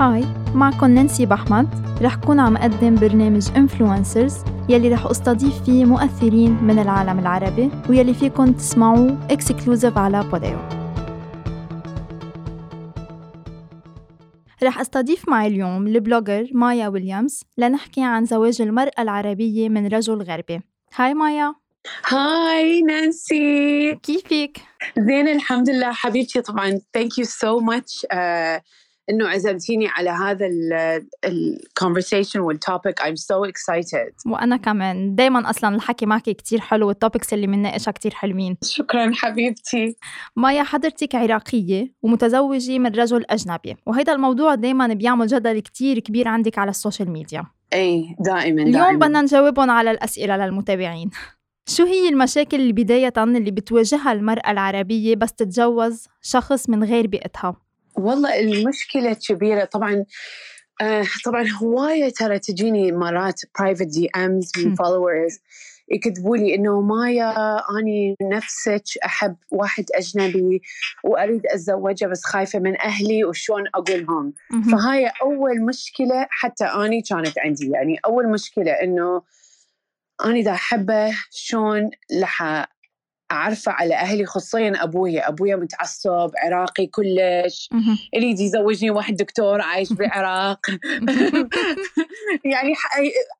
هاي معكم نانسي بحمد رح كون عم أقدم برنامج influencers يلي رح أستضيف فيه مؤثرين من العالم العربي ويلي فيكم تسمعوه exclusive على بوديو رح أستضيف معي اليوم ال blogger مايا ويليامز لنحكي عن زواج المرأة العربية من رجل غربي. hi مايا. hi نانسي. كيفك؟ زين الحمد لله. حبيبتي طبعا. thank you so much إنه عزمتيني على هذا ال conversation وال topic I'm so excited. وأنا كمان. دائما أصلا الحكي معك كتير حلو وال topics اللي بنناقشها كتير حلوين. شكرا حبيبتي. مايا حضرتك عراقية ومتزوجة من رجل أجنبي وهذا الموضوع دايما بيعمل جدل كتير كبير عندك على ال social media. اي دائما اليوم دائما. بدنا نجاوبهم على الأسئلة للمتابعين. شو هي المشاكل اللي بداية اللي بتواجهها المرأة العربية بس تتجوز شخص من غير بيئتها؟ والله المشكلة كبيرة. طبعا آه طبعا هواية ترى تجيني مرات private DMs من followers يكتبوا لي إنه مايا أني نفسك أحب واحد أجنبي وأريد أتزوجه بس خايفة من أهلي وشلون أقول لهم فهاي أول مشكلة حتى أني كانت عندي. يعني أول مشكلة إنه أني إذا أحبه شلون رح أعرفه على أهلي خصوصيا أبويا أبويا متعصب عراقي كلش. يريد يزوجني واحد دكتور عايش بالعراق يعني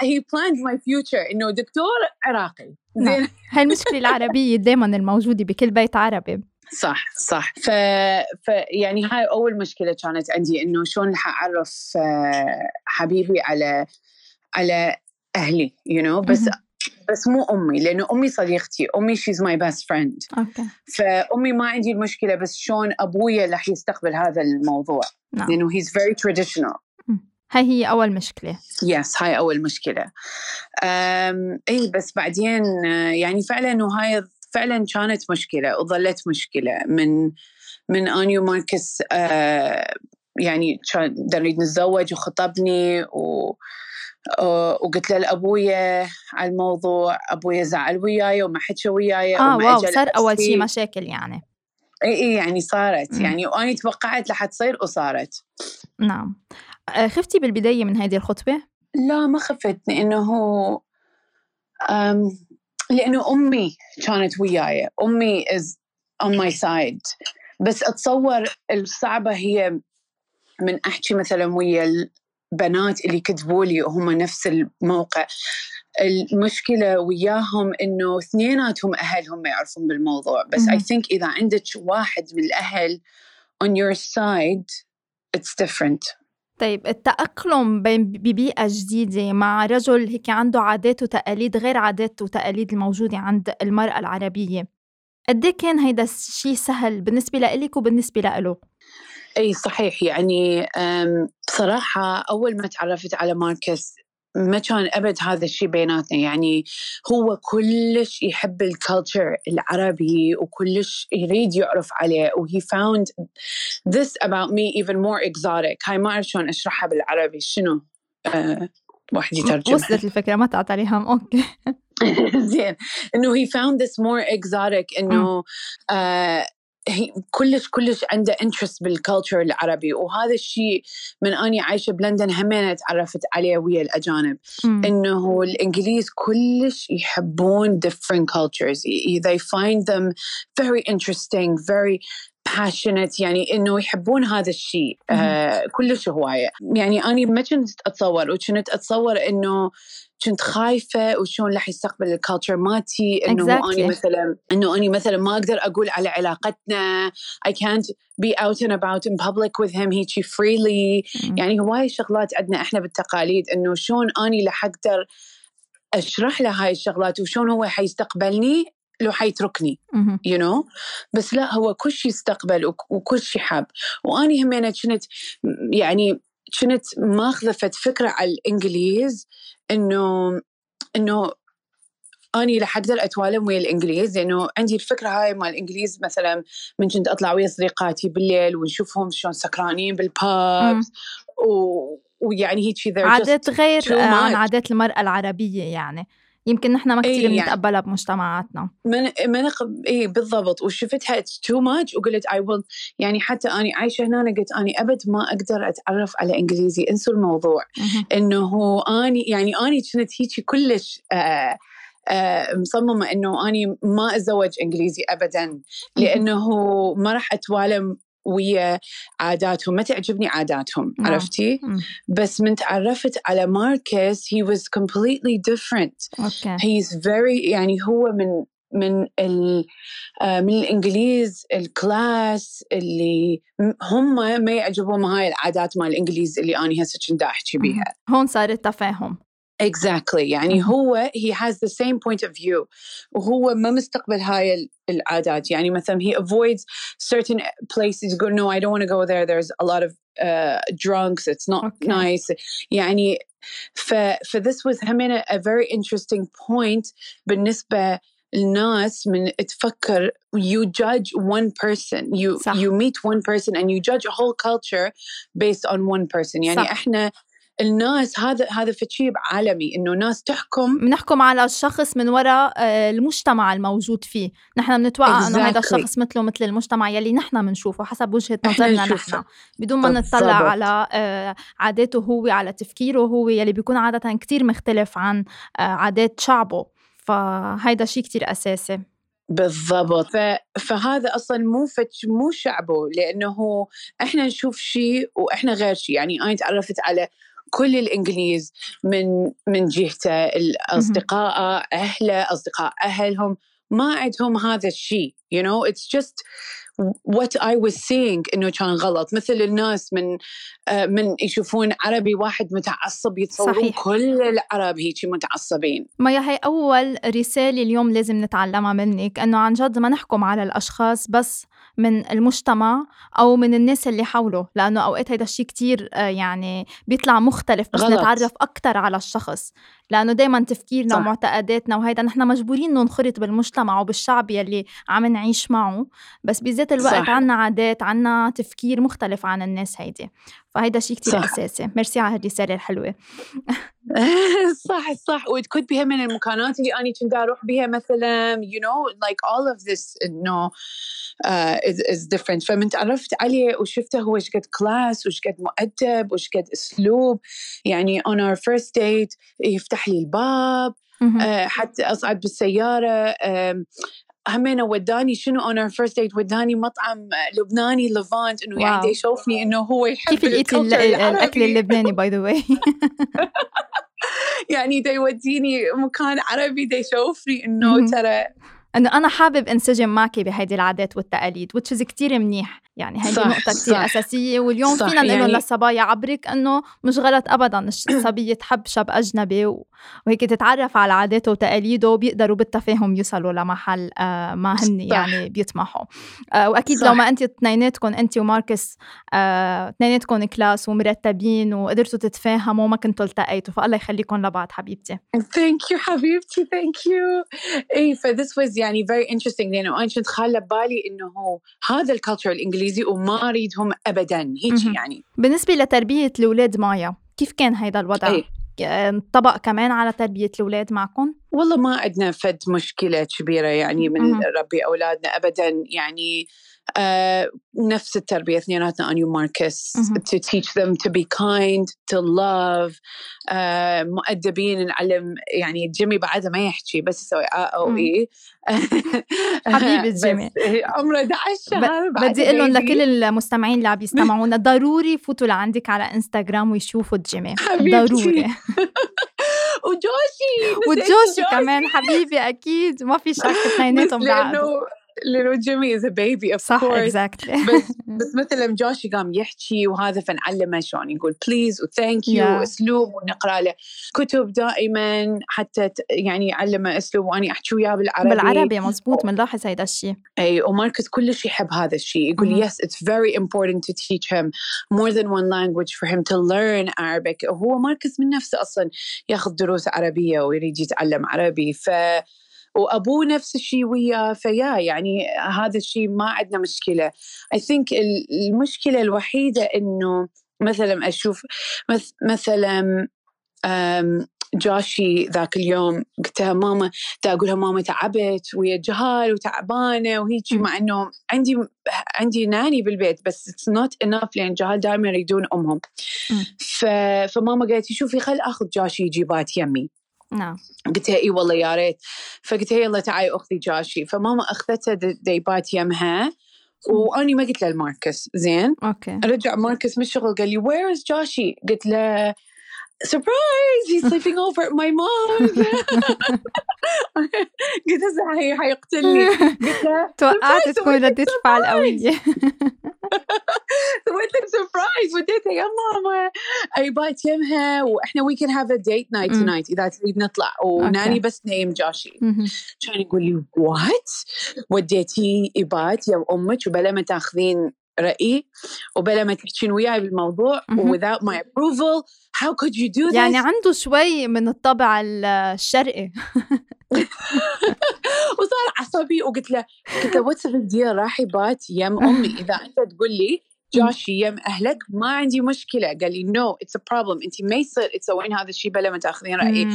هي planned my future إنه دكتور عراقي. زين. هاي المشكلة العربية دائما الموجودة بكل بيت عربي. صح صح. ف... ف يعني هاي أول مشكلة كانت عندي إنه شلون رح أعرف حبيبي على على أهلي يو you know? بس بس مو أمي لأنه أمي صديقتي. أمي she's my best friend فأمي ما عندي المشكلة بس شلون أبويا رح يستقبل هذا الموضوع. نعم. لأنه he's very traditional هاي هي أول مشكلة. yes هاي أول مشكلة. أم إي بس بعدين يعني فعلا وهاي فعلا كانت مشكلة وظلت مشكلة. من من اني وماركس آه يعني كان نريد نتزوج وخطبني و وقلت له لأبويا على الموضوع أبويا زعل وياي وما حكى وياي آه واو صار أول شيء مشاكل يعني. إي إي يعني صارت م. يعني وأنا توقعت رح تصير وصارت. نعم. خفتي بالبداية من هذه الخطوه لا ما خفت لأنه أم لأنه أمي كانت وياي أمي is on my side. بس أتصور الصعبة هي من أحكي مثلا ويا بنات اللي كتبوا لي وهم نفس الموقع. المشكلة وياهم إنه اثنيناتهم أهلهم ما يعرفون بالموضوع. بس اي ثينك إذا عندك واحد من الأهل on your side it's different. طيب التأقلم ببيئة جديدة مع رجل هيك عنده عادات وتقاليد غير عادات وتقاليد الموجودة عند المرأة العربية قد كان هيدا الشيء سهل بالنسبة لإلك وبالنسبة لإله؟ إي صحيح يعني بصراحه أول ما تعرفت على ماركس ما كان أبد هذا الشيء بيناتنا يعني هو كلش يحب ال culture العربي وكلش يريد يعرف عليه وهي found this about me even more exotic. هاي ما أعرف شلون أشرحها بالعربي شنو؟ أه واحد يترجم وصلت الفكرة ما تعطى okay. زين إنه he found this more exotic إنه آه هي كلش كلش عنده interest بال culture العربي وهذا الشيء من أني عايشة بلندن همين تعرفت عليه ويا الأجانب. إنه الإنجليز كلش يحبون different cultures they find them very interesting very passionate يعني إنه يحبون هذا الشيء آه كلش هواية يعني أني ما كنت أتصور وكنت أتصور إنه كنت خايفة وشلون راح يستقبل ال culture مالتي إنه exactly. أني مثلا إنه أني مثلا ما أقدر أقول على علاقتنا I can't be out and about in public with him هيجي freely mm. يعني هواي شغلات عندنا إحنا بالتقاليد إنه شلون أني راح أقدر أشرح له هاي الشغلات وشلون هو حيستقبلني لو حيتركني يو you know? بس لا هو كل شيء استقبل وكل شيء حب واني همينه كنت يعني كنت ماخذة فكرة على الإنجليز إنه إنه أني رح أقدر أتوالم ويا الإنجليز لأنه عندي الفكرة هاي مال الإنجليز مثلا من كنت أطلع ويا صديقاتي بالليل ونشوفهم شلون سكرانين بالباب و... ويعني هيك عادات غير عن عادات المرأة العربية يعني. يمكن نحن ما كثير بنتقبلها يعني. بمجتمعاتنا. من من اي بالضبط. وشفتها it's too much وقلت I will يعني حتى أني عايشة هنا قلت أني أبد ما أقدر أتعرف على إنجليزي. انسوا الموضوع. إنه أني يعني أني كنت هيك كلش آه آه مصممة إنه أني ما أتزوج إنجليزي ابدا. لأنه ما راح أتوالم ويا عاداتهم ما تعجبني عاداتهم نعم. عرفتي؟ بس من تعرفت على ماركس he was completely different. okay. he's very يعني هو من من ال آه، من الإنجليز ال class اللي هم ما يعجبهم هاي العادات مال الإنجليز اللي أنا هسه كنت أحكي بيها. هون صار التفاهم. Exactly يعني هو he has the same point of view وهو ما مستقبل هاي العادات يعني مثلا he avoids certain places يقول no I don't want to go there there's a lot of uh, drunks it's not okay. nice يعني ف, ف this was همين a very interesting point بالنسبة الناس من تفكر you judge one person you صح. you meet one person and you judge a whole culture based on one person يعني صح. احنا الناس هذا هذا شيء عالمي إنه ناس تحكم بنحكم على الشخص من وراء آه، المجتمع الموجود فيه. نحن بنتوقع exactly. انه هذا الشخص مثله مثل المجتمع يلي نحن بنشوفه حسب وجهة نظرنا نحن. بدون ما نطلع على آه، عاداته هو على تفكيره هو يلي بيكون عادة كتير مختلف عن آه، عادات شعبه. فهيدا شيء كتير أساسي. بالضبط. ف... فهذا أصلا مو فتش مو شعبه لأنه إحنا نشوف شيء وإحنا غير شيء. يعني أنا تعرفت على كل الإنجليز من من جهته الأصدقاء أهله أصدقاء أهلهم ما عندهم هذا الشيء you know. It's just what I was seeing إنه كان غلط. مثل الناس من آه، من يشوفون عربي واحد متعصب يتصورون صحيح. كل العرب هيك متعصبين. ما هي أول رسالة اليوم لازم نتعلمها منك إنه عن جد ما نحكم على الأشخاص بس من المجتمع أو من الناس اللي حوله لأنه أوقات هيدا الشيء كتير آه، يعني بيطلع مختلف بس غلط. نتعرف أكثر على الشخص لأنه دائما تفكيرنا صح. ومعتقداتنا وهيدا نحن مجبورين ننخرط بالمجتمع وبالشعب يلي عم نعيش معه بس بذات الوقت عنا عادات عنا تفكير مختلف عن الناس هيدي. فهيدا شيء كتير أساسي. ميرسي على هالرسالة الحلوة. صح صح. وتكون بها من المكانات اللي أنا كنت أروح بها مثلا you know like all of this no uh, is, is different. فمن تعرفت عليه وشفته هو إيش قد class وإيش قد مؤدب وإيش قد أسلوب. يعني on our first date يفتح لي الباب uh, حتى أصعد بالسيارة همينة وداني شنو on our first date وداني مطعم لبناني ليفانت إنه يعني يشوفني إنه هو يحب كيف لقيتي الأكل اللبناني by the way يعني دا يوديني مكان عربي دا يشوفني إنه ترى إنه أنا حابب انسجم معك بهيدي العادات والتقاليد which is كتير منيح. يعني هيدي صح نقطة كتير صح. أساسية. واليوم صح فينا نقول يعني للصبايا عبرك إنه مش غلط أبدا. الصبية تحب شاب أجنبي وهيك تتعرف على عاداته وتقاليده وبيقدروا بالتفاهم يوصلوا لمحل آه ما هن يعني بيطمحوا. آه وأكيد صح. لو ما أنت اثنيناتكم أنت وماركس آه، اثنيناتكم آه class ومرتبين وقدرتوا تتفاهموا ما كنتوا التقيتوا. فالله يخليكم لبعض حبيبتي. thank you حبيبتي. thank you. If this was يعني very interesting لأنه أنا كنت خاله ببالي إنه هذا ال culture الإنجليزي الانجليزي وما أريدهم ابدا. هيك يعني. بالنسبة لتربية الأولاد مايا كيف كان هيدا الوضع؟ أي. انطبق كمان على تربية الأولاد معكم؟ والله ما عندنا فد مشكلة كبيرة يعني من ربي أولادنا أبدا. يعني نفس التربية اثنيناتنا أنا وماركس to teach them to be kind to love uh, مؤدبين نعلم يعني جيمي بعد ما يحكي بس يسوي آ أو إي حبيبي جيمي عمره 11 شهر بدي أقول لهم لكل المستمعين اللي عم يستمعونا ضروري فوتوا لعندك على انستغرام ويشوفوا جيمي ضروري. وجوشي وجوشي كمان حبيبي أكيد. ما في شك اثنيناتهم بعض لأنه جيمي is baby أوف صح exactly بس بس مثلا جوشي قام يحكي وهذا فنعلمه شلون يقول please و thank you اسلوب ونقرأ له كتب دائما حتى يعني يعلمه أسلوب واني أحكي وياه بالعربي. بالعربي مزبوط بنلاحظ هذا الشيء أي وماركس كلش يحب هذا الشيء يقول yes it's very important to teach him more than one language for him to learn Arabic. هو ماركس من نفسه أصلا ياخذ دروس عربية ويريد يتعلم عربي. ف وأبوه نفس الشيء وياه فيا يعني هذا الشيء ما عندنا مشكلة. I think المشكلة الوحيدة إنه مثلا أشوف مثلا جوشي ذاك اليوم قلت لها ماما أقول لها ماما تعبت ويا جهال وتعبانة وهيجي مع إنه عندي عندي nanny بالبيت بس it's not enough لأن جهال دائما يريدون أمهم. ف... فماما قالت لي شوفي خل آخذ جوشي يجي يبات يمي نعم. قلت لها إي والله يا ريت. فقلت لها يلا تعالي أخذي جوشي. فماما أخذتها يبات يمها وأني ما قلت له الماركس. زين؟ okay. رجع ماركس من الشغل قال لي where is جوشي؟ قلت له surprise! He's sleeping over at my mom. قلت له حيقتلني. قلت له توقعت تكون ردة فعل قوية. سويت لك surprise وديته يم ماما أي يبات يمها وإحنا we can have a date night tonight إذا تريد نطلع. و nanny بس نايم جوشي. كان يقول لي what وديتيه يبات يم أمك وبلا ما تاخذين رأيي وبلا ما تحكين وياي بالموضوع without my approval. How could you do this? يعني عنده شوي من الطبع الشرقي. وصار عصبي وقلت له قلت له what's the deal راح يبات يم أمي. إذا أنت تقول لي جوشي يم أهلك ما عندي مشكلة. قال لي no it's a problem انت ما يصير. تسوين هذا الشيء بلا ما تأخذين رأيي.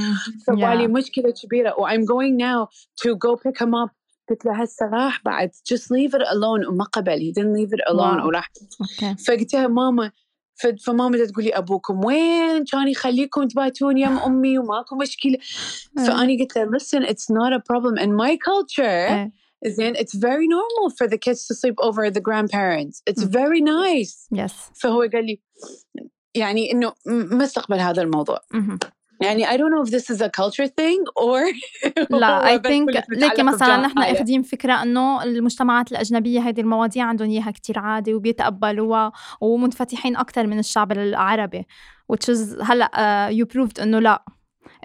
فبالي مشكلة كبيرة. و I'm going now to go pick him up. قلت له هسه راح بعد. Just leave it alone. وما قبل. He didn't leave it alone وراح. فقلت لها ماما فماما تقول لي أبوكم وين؟ كان يخليكم تباتون يم أمي وماكو مشكلة. فاني قلت له listen it's not a problem in my culture. زين it's very normal for the kids to sleep over the grandparents. It's very nice. Yes. فهو قال لي يعني إنه ما استقبل هذا الموضوع. يعني I don't know if this is a culture thing or لا I think ليكي مثلا نحن أخذين فكرة إنه المجتمعات الأجنبية هذه المواضيع عندهم إياها كتير عادي وبيتقبلوها ومنفتحين أكثر من الشعب العربي which is هلأ uh, you proved إنه لا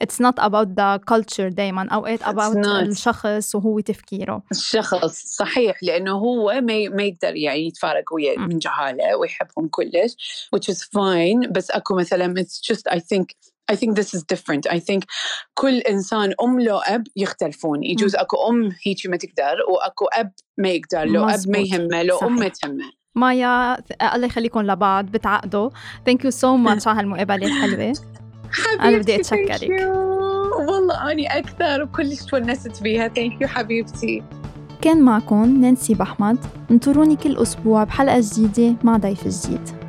it's not about the culture دايما اوقات about الشخص وهو تفكيره. الشخص صحيح لأنه هو ما ما يقدر يعني يتفارق ويا من جهاله ويحبهم كلش which is fine بس أكو مثلا it's just I think I think this is different. I think كل إنسان أم لو أب يختلفون. يجوز أكو أم هيك ما تقدر وأكو أب ما يقدر. لو أب ما يهمه لو أم ما تهمه. مايا الله يخليكم لبعض. بتعقدوا. thank you so much على هالمقابلة الحلوة. حبيبتي أنا بدي أتشكرك. والله أني أكثر وكلش تونست فيها thank you حبيبتي. كان معكم نانسي بحمد انطروني كل أسبوع بحلقة جديدة مع ضيف جديد.